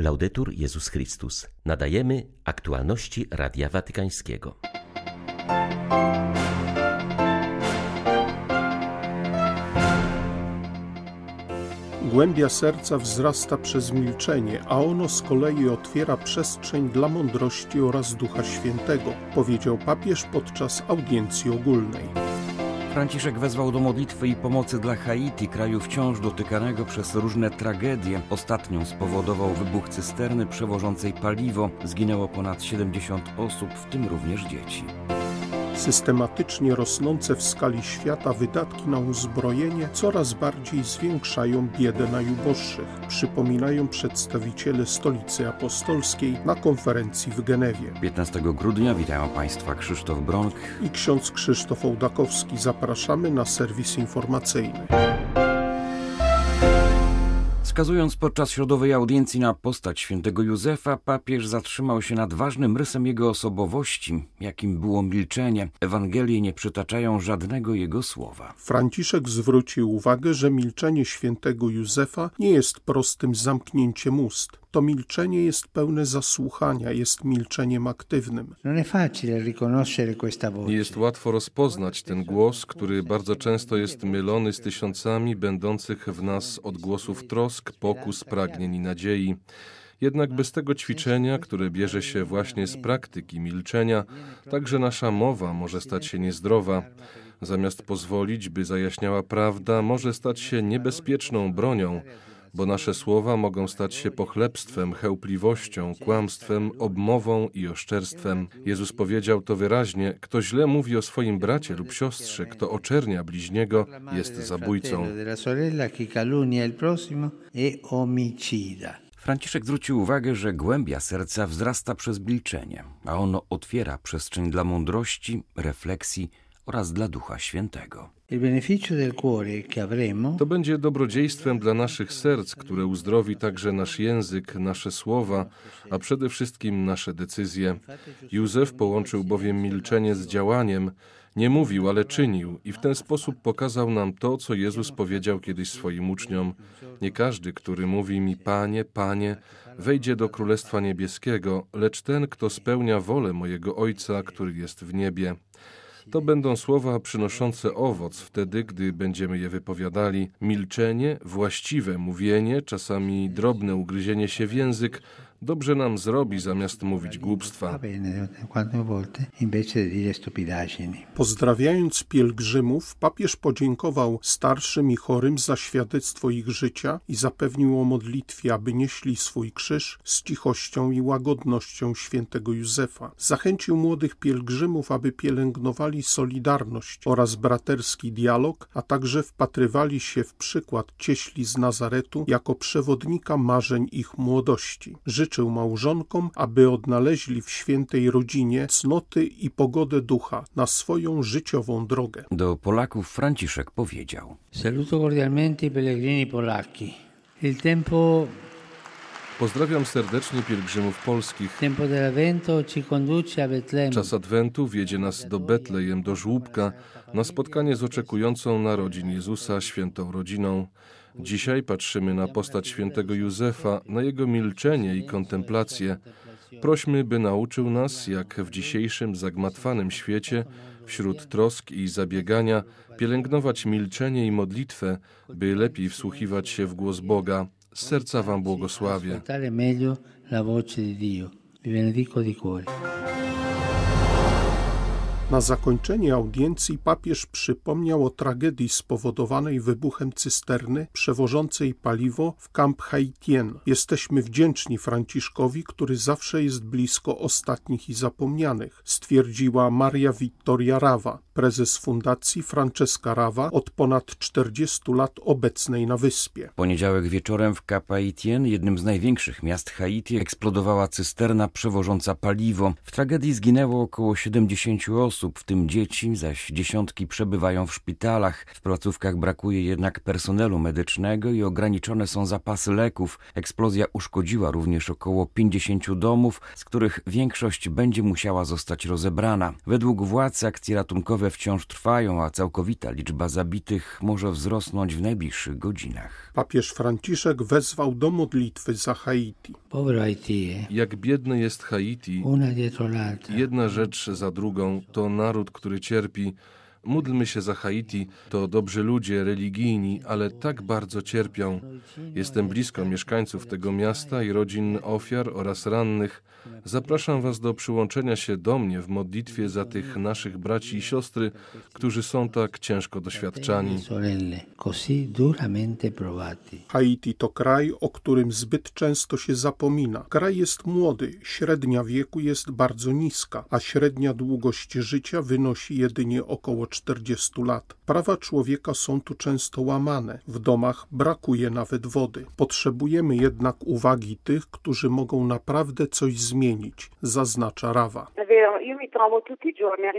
Laudetur Jezus Chrystus. Nadajemy aktualności Radia Watykańskiego. Głębia serca wzrasta przez milczenie, a ono z kolei otwiera przestrzeń dla mądrości oraz Ducha Świętego, powiedział papież podczas audiencji ogólnej. Franciszek wezwał do modlitwy i pomocy dla Haiti, kraju wciąż dotykanego przez różne tragedie. Ostatnią spowodował wybuch cysterny przewożącej paliwo. Zginęło ponad 70 osób, w tym również dzieci. Systematycznie rosnące w skali świata wydatki na uzbrojenie coraz bardziej zwiększają biedę najuboższych, przypominają przedstawiciele Stolicy Apostolskiej na konferencji w Genewie. 15 grudnia witają Państwa Krzysztof Bronk i ksiądz Krzysztof Ołdakowski. Zapraszamy na serwis informacyjny. Wskazując podczas środowej audiencji na postać świętego Józefa, papież zatrzymał się nad ważnym rysem jego osobowości, jakim było milczenie. Ewangelie nie przytaczają żadnego jego słowa. Franciszek zwrócił uwagę, że milczenie świętego Józefa nie jest prostym zamknięciem ust to milczenie jest pełne zasłuchania, jest milczeniem aktywnym. Nie jest łatwo rozpoznać ten głos, który bardzo często jest mylony z tysiącami będących w nas odgłosów trosk, pokus, pragnień i nadziei. Jednak bez tego ćwiczenia, które bierze się właśnie z praktyki milczenia, także nasza mowa może stać się niezdrowa. Zamiast pozwolić, by zajaśniała prawda, może stać się niebezpieczną bronią, bo nasze słowa mogą stać się pochlebstwem, chełpliwością, kłamstwem, obmową i oszczerstwem. Jezus powiedział to wyraźnie: Kto źle mówi o swoim bracie lub siostrze, kto oczernia bliźniego, jest zabójcą. Franciszek zwrócił uwagę, że głębia serca wzrasta przez milczenie, a ono otwiera przestrzeń dla mądrości, refleksji oraz dla Ducha Świętego. To będzie dobrodziejstwem dla naszych serc, które uzdrowi także nasz język, nasze słowa, a przede wszystkim nasze decyzje. Józef połączył bowiem milczenie z działaniem, nie mówił, ale czynił i w ten sposób pokazał nam to, co Jezus powiedział kiedyś swoim uczniom. Nie każdy, który mówi mi Panie, Panie, wejdzie do Królestwa Niebieskiego, lecz ten, kto spełnia wolę mojego Ojca, który jest w niebie. To będą słowa przynoszące owoc wtedy, gdy będziemy je wypowiadali. Milczenie, właściwe mówienie, czasami drobne ugryzienie się w język, dobrze nam zrobi zamiast mówić głupstwa. Pozdrawiając pielgrzymów, papież podziękował starszym i chorym za świadectwo ich życia i zapewnił o modlitwie, aby nieśli swój krzyż z cichością i łagodnością świętego Józefa. Zachęcił młodych pielgrzymów, aby pielęgnowali solidarność oraz braterski dialog, a także wpatrywali się w przykład cieśli z Nazaretu jako przewodnika marzeń ich młodości. Życzył małżonkom, aby odnaleźli w świętej rodzinie cnoty i pogodę ducha na swoją życiową drogę. Do Polaków Franciszek powiedział: Saluto cordialmente i pellegrini polacchi. Il tempo Pozdrawiam serdecznie pielgrzymów polskich. Czas Adwentu wiedzie nas do Betlejem, do żłóbka, na spotkanie z oczekującą narodzin Jezusa, świętą rodziną. Dzisiaj patrzymy na postać świętego Józefa, na jego milczenie i kontemplację. Prośmy, by nauczył nas, jak w dzisiejszym zagmatwanym świecie, wśród trosk i zabiegania, pielęgnować milczenie i modlitwę, by lepiej wsłuchiwać się w głos Boga. Z serca Wam błogosławię. Na zakończenie audiencji papież przypomniał o tragedii spowodowanej wybuchem cysterny przewożącej paliwo w Camp Haitien. Jesteśmy wdzięczni Franciszkowi, który zawsze jest blisko ostatnich i zapomnianych, stwierdziła Maria Vittoria Rawa, prezes fundacji Francesca Rawa od ponad 40 lat obecnej na wyspie. Poniedziałek wieczorem w Cap Haitien, jednym z największych miast Haiti, eksplodowała cysterna przewożąca paliwo. W tragedii zginęło około 70 osób osób, w tym dzieci, zaś dziesiątki przebywają w szpitalach. W placówkach brakuje jednak personelu medycznego i ograniczone są zapasy leków. Eksplozja uszkodziła również około 50 domów, z których większość będzie musiała zostać rozebrana. Według władz akcje ratunkowe wciąż trwają, a całkowita liczba zabitych może wzrosnąć w najbliższych godzinach. Papież Franciszek wezwał do modlitwy za Haiti. Jak biedne jest Haiti, jedna rzecz za drugą to naród, który cierpi. Módlmy się za Haiti, to dobrzy ludzie, religijni, ale tak bardzo cierpią. Jestem blisko mieszkańców tego miasta i rodzin ofiar oraz rannych. Zapraszam Was do przyłączenia się do mnie w modlitwie za tych naszych braci i siostry, którzy są tak ciężko doświadczani. Haiti to kraj, o którym zbyt często się zapomina. Kraj jest młody, średnia wieku jest bardzo niska, a średnia długość życia wynosi jedynie około 40 lat. Prawa człowieka są tu często łamane. W domach brakuje nawet wody. Potrzebujemy jednak uwagi tych, którzy mogą naprawdę coś zmienić, zaznacza Rawa.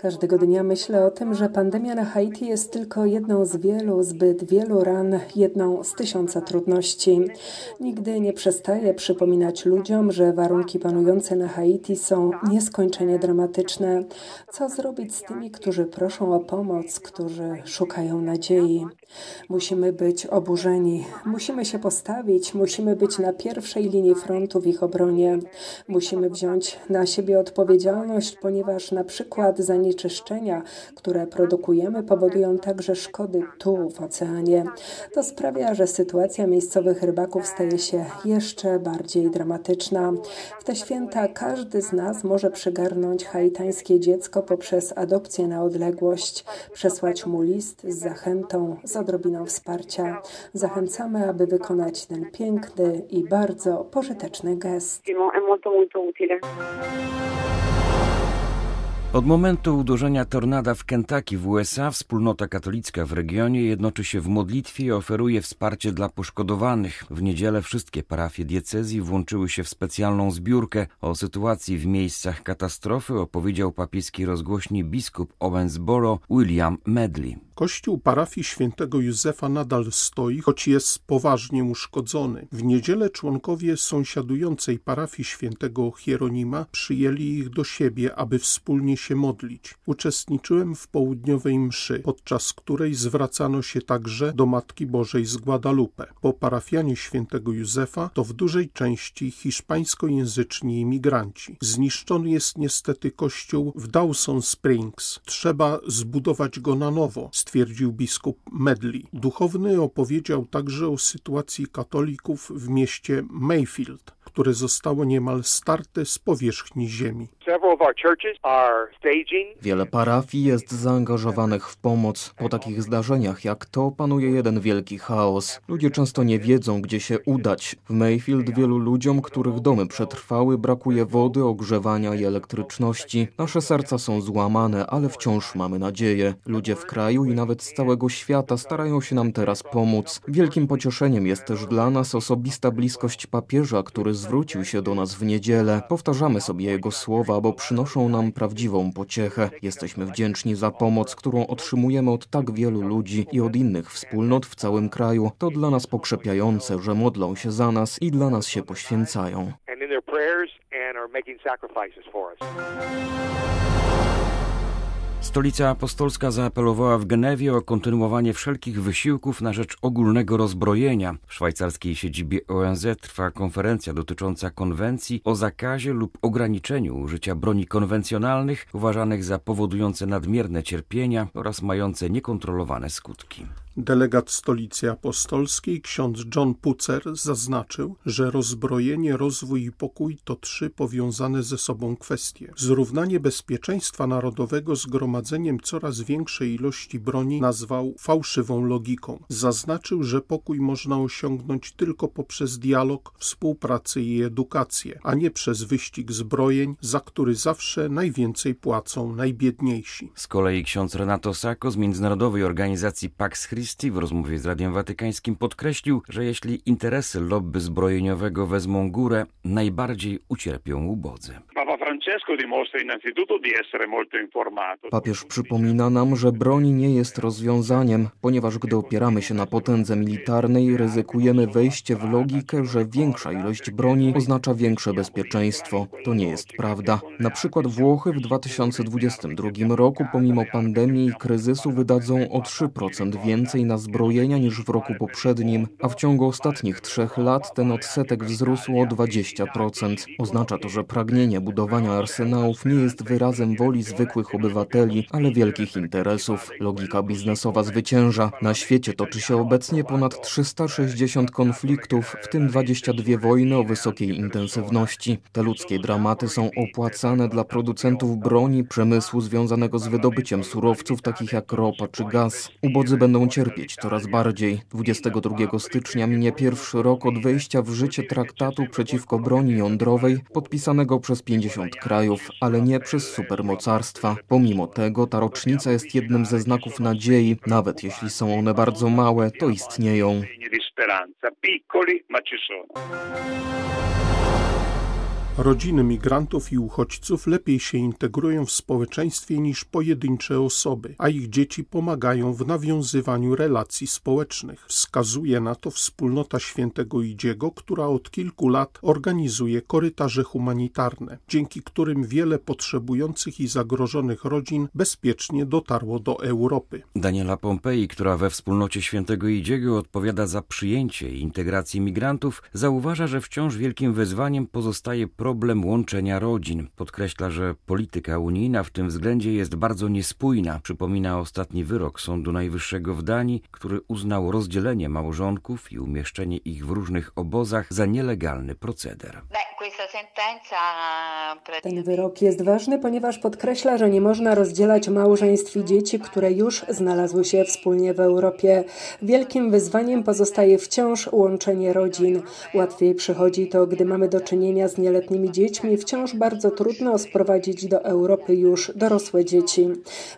Każdego dnia myślę o tym, że pandemia na Haiti jest tylko jedną z wielu, zbyt wielu ran, jedną z tysiąca trudności. Nigdy nie przestaję przypominać ludziom, że warunki panujące na Haiti są nieskończenie dramatyczne. Co zrobić z tymi, którzy proszą o pomoc, którzy szukają nadziei? Musimy być oburzeni, musimy się postawić, musimy być na pierwszej linii frontu w ich obronie. Musimy wziąć na siebie odpowiedzialność, ponieważ na przykład zanieczyszczenia, które produkujemy, powodują także szkody tu w oceanie. To sprawia, że sytuacja miejscowych rybaków staje się jeszcze bardziej dramatyczna. W te święta każdy z nas może przygarnąć haitańskie dziecko poprzez adopcję na odległość, przesłać mu list z zachętą, z odrobiną wsparcia. Zachęcamy, aby wykonać ten piękny i bardzo pożyteczny gest. Od momentu uderzenia tornada w Kentucky w USA wspólnota katolicka w regionie jednoczy się w modlitwie i oferuje wsparcie dla poszkodowanych. W niedzielę wszystkie parafie diecezji włączyły się w specjalną zbiórkę. O sytuacji w miejscach katastrofy opowiedział papieski rozgłośni biskup Owensboro William Medley. Kościół parafii świętego Józefa nadal stoi, choć jest poważnie uszkodzony. W niedzielę członkowie sąsiadującej parafii świętego Hieronima przyjęli ich do siebie, aby wspólnie się modlić. Uczestniczyłem w południowej mszy, podczas której zwracano się także do Matki Bożej z Guadalupe. Bo parafianie świętego Józefa to w dużej części hiszpańskojęzyczni imigranci. Zniszczony jest niestety kościół w Dawson Springs. Trzeba zbudować go na nowo, stwierdził biskup Medley. Duchowny opowiedział także o sytuacji katolików w mieście Mayfield, które zostało niemal starte z powierzchni ziemi. Wiele parafii jest zaangażowanych w pomoc. Po takich zdarzeniach jak to panuje jeden wielki chaos. Ludzie często nie wiedzą, gdzie się udać. W Mayfield wielu ludziom, których domy przetrwały, brakuje wody, ogrzewania i elektryczności. Nasze serca są złamane, ale wciąż mamy nadzieję. Ludzie w kraju i nawet z całego świata starają się nam teraz pomóc. Wielkim pocieszeniem jest też dla nas osobista bliskość papieża, który zwrócił się do nas w niedzielę. Powtarzamy sobie jego słowa, bo przynoszą nam prawdziwą pociechę. Jesteśmy wdzięczni za pomoc, którą otrzymujemy od tak wielu ludzi i od innych wspólnot w całym kraju. To dla nas pokrzepiające, że modlą się za nas i dla nas się poświęcają. Stolica Apostolska zaapelowała w Genewie o kontynuowanie wszelkich wysiłków na rzecz ogólnego rozbrojenia. W szwajcarskiej siedzibie ONZ trwa konferencja dotycząca konwencji o zakazie lub ograniczeniu użycia broni konwencjonalnych uważanych za powodujące nadmierne cierpienia oraz mające niekontrolowane skutki. Delegat Stolicy Apostolskiej, ksiądz John Pucer, zaznaczył, że rozbrojenie, rozwój i pokój to trzy powiązane ze sobą kwestie. Zrównanie bezpieczeństwa narodowego z gromadzeniem coraz większej ilości broni nazwał fałszywą logiką. Zaznaczył, że pokój można osiągnąć tylko poprzez dialog, współpracę i edukację, a nie przez wyścig zbrojeń, za który zawsze najwięcej płacą najbiedniejsi. Z kolei ksiądz Renato Sacco z Międzynarodowej Organizacji Pax Christi w rozmowie z Radiem Watykańskim podkreślił, że jeśli interesy lobby zbrojeniowego wezmą górę, najbardziej ucierpią ubodzy. Papież przypomina nam, że broń nie jest rozwiązaniem, ponieważ gdy opieramy się na potędze militarnej, ryzykujemy wejście w logikę, że większa ilość broni oznacza większe bezpieczeństwo. To nie jest prawda. Na przykład Włochy w 2022 roku, pomimo pandemii i kryzysu, wydadzą o 3% więcej na zbrojenia niż w roku poprzednim, a w ciągu ostatnich trzech lat ten odsetek wzrósł o 20%. Oznacza to, że pragnienie budowania arsenałów nie jest wyrazem woli zwykłych obywateli, ale wielkich interesów. Logika biznesowa zwycięża. Na świecie toczy się obecnie ponad 360 konfliktów, w tym 22 wojny o wysokiej intensywności. Te ludzkie dramaty są opłacane dla producentów broni, przemysłu związanego z wydobyciem surowców takich jak ropa czy gaz. Ubodzy będą cierpieć coraz bardziej. 22 stycznia minie pierwszy rok od wejścia w życie traktatu przeciwko broni jądrowej podpisanego przez 50 krajów, ale nie przez supermocarstwa. Pomimo tego ta rocznica jest jednym ze znaków nadziei, nawet jeśli są one bardzo małe, to istnieją. Piccoli, ma ci sono. Rodziny migrantów i uchodźców lepiej się integrują w społeczeństwie niż pojedyncze osoby, a ich dzieci pomagają w nawiązywaniu relacji społecznych. Wskazuje na to wspólnota świętego Idziego, która od kilku lat organizuje korytarze humanitarne, dzięki którym wiele potrzebujących i zagrożonych rodzin bezpiecznie dotarło do Europy. Daniela Pompei, która we wspólnocie świętego Idziego odpowiada za przyjęcie i integrację migrantów, zauważa, że wciąż wielkim wyzwaniem pozostaje problem problem łączenia rodzin. Podkreśla, że polityka unijna w tym względzie jest bardzo niespójna. Przypomina ostatni wyrok Sądu Najwyższego w Danii, który uznał rozdzielenie małżonków i umieszczenie ich w różnych obozach za nielegalny proceder. Ten wyrok jest ważny, ponieważ podkreśla, że nie można rozdzielać małżeństw i dzieci, które już znalazły się wspólnie w Europie. Wielkim wyzwaniem pozostaje wciąż łączenie rodzin. Łatwiej przychodzi to, gdy mamy do czynienia z nieletnimi dziećmi. Wciąż bardzo trudno sprowadzić do Europy już dorosłe dzieci.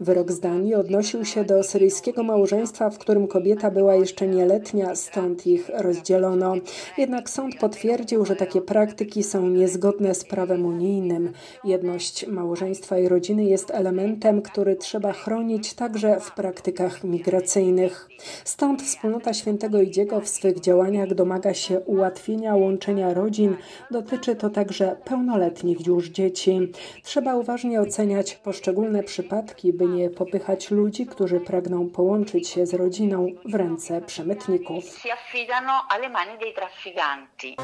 Wyrok z Danii odnosił się do syryjskiego małżeństwa, w którym kobieta była jeszcze nieletnia, stąd ich rozdzielono. Jednak sąd potwierdził, że takie praktyki są niezgodne z prawem unijnym. Jedność małżeństwa i rodziny jest elementem, który trzeba chronić także w praktykach migracyjnych. Stąd wspólnota świętego Idziego w swych działaniach domaga się ułatwienia łączenia rodzin. Dotyczy to także pełnoletnich już dzieci. Trzeba uważnie oceniać poszczególne przypadki, by nie popychać ludzi, którzy pragną połączyć się z rodziną w ręce przemytników. Si affidano alle mani dei trafficanti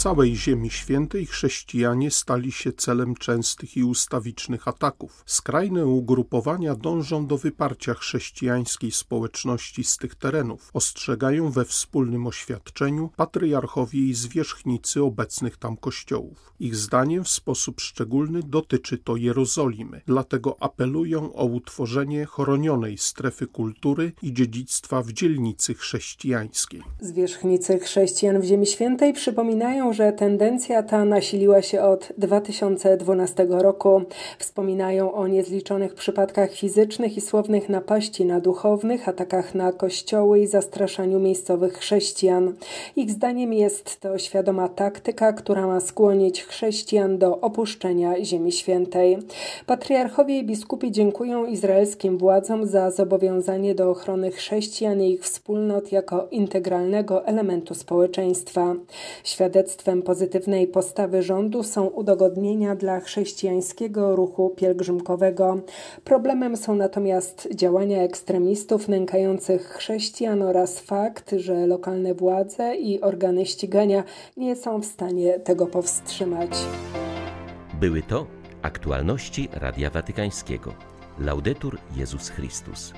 całej Ziemi Świętej chrześcijanie stali się celem częstych i ustawicznych ataków. Skrajne ugrupowania dążą do wyparcia chrześcijańskiej społeczności z tych terenów. Ostrzegają we wspólnym oświadczeniu patriarchowie i zwierzchnicy obecnych tam kościołów. Ich zdaniem w sposób szczególny dotyczy to Jerozolimy, dlatego apelują o utworzenie chronionej strefy kultury i dziedzictwa w dzielnicy chrześcijańskiej. Zwierzchnicy chrześcijan w Ziemi Świętej przypominają, że tendencja ta nasiliła się od 2012 roku. Wspominają o niezliczonych przypadkach fizycznych i słownych napaści na duchownych, atakach na kościoły i zastraszaniu miejscowych chrześcijan. Ich zdaniem jest to świadoma taktyka, która ma skłonić chrześcijan do opuszczenia Ziemi Świętej. Patriarchowie i biskupi dziękują izraelskim władzom za zobowiązanie do ochrony chrześcijan i ich wspólnot jako integralnego elementu społeczeństwa. Świadectwo Świadectwem pozytywnej postawy rządu są udogodnienia dla chrześcijańskiego ruchu pielgrzymkowego. Problemem są natomiast działania ekstremistów nękających chrześcijan oraz fakt, że lokalne władze i organy ścigania nie są w stanie tego powstrzymać. Były to aktualności Radia Watykańskiego. Laudetur Jezus Chrystus.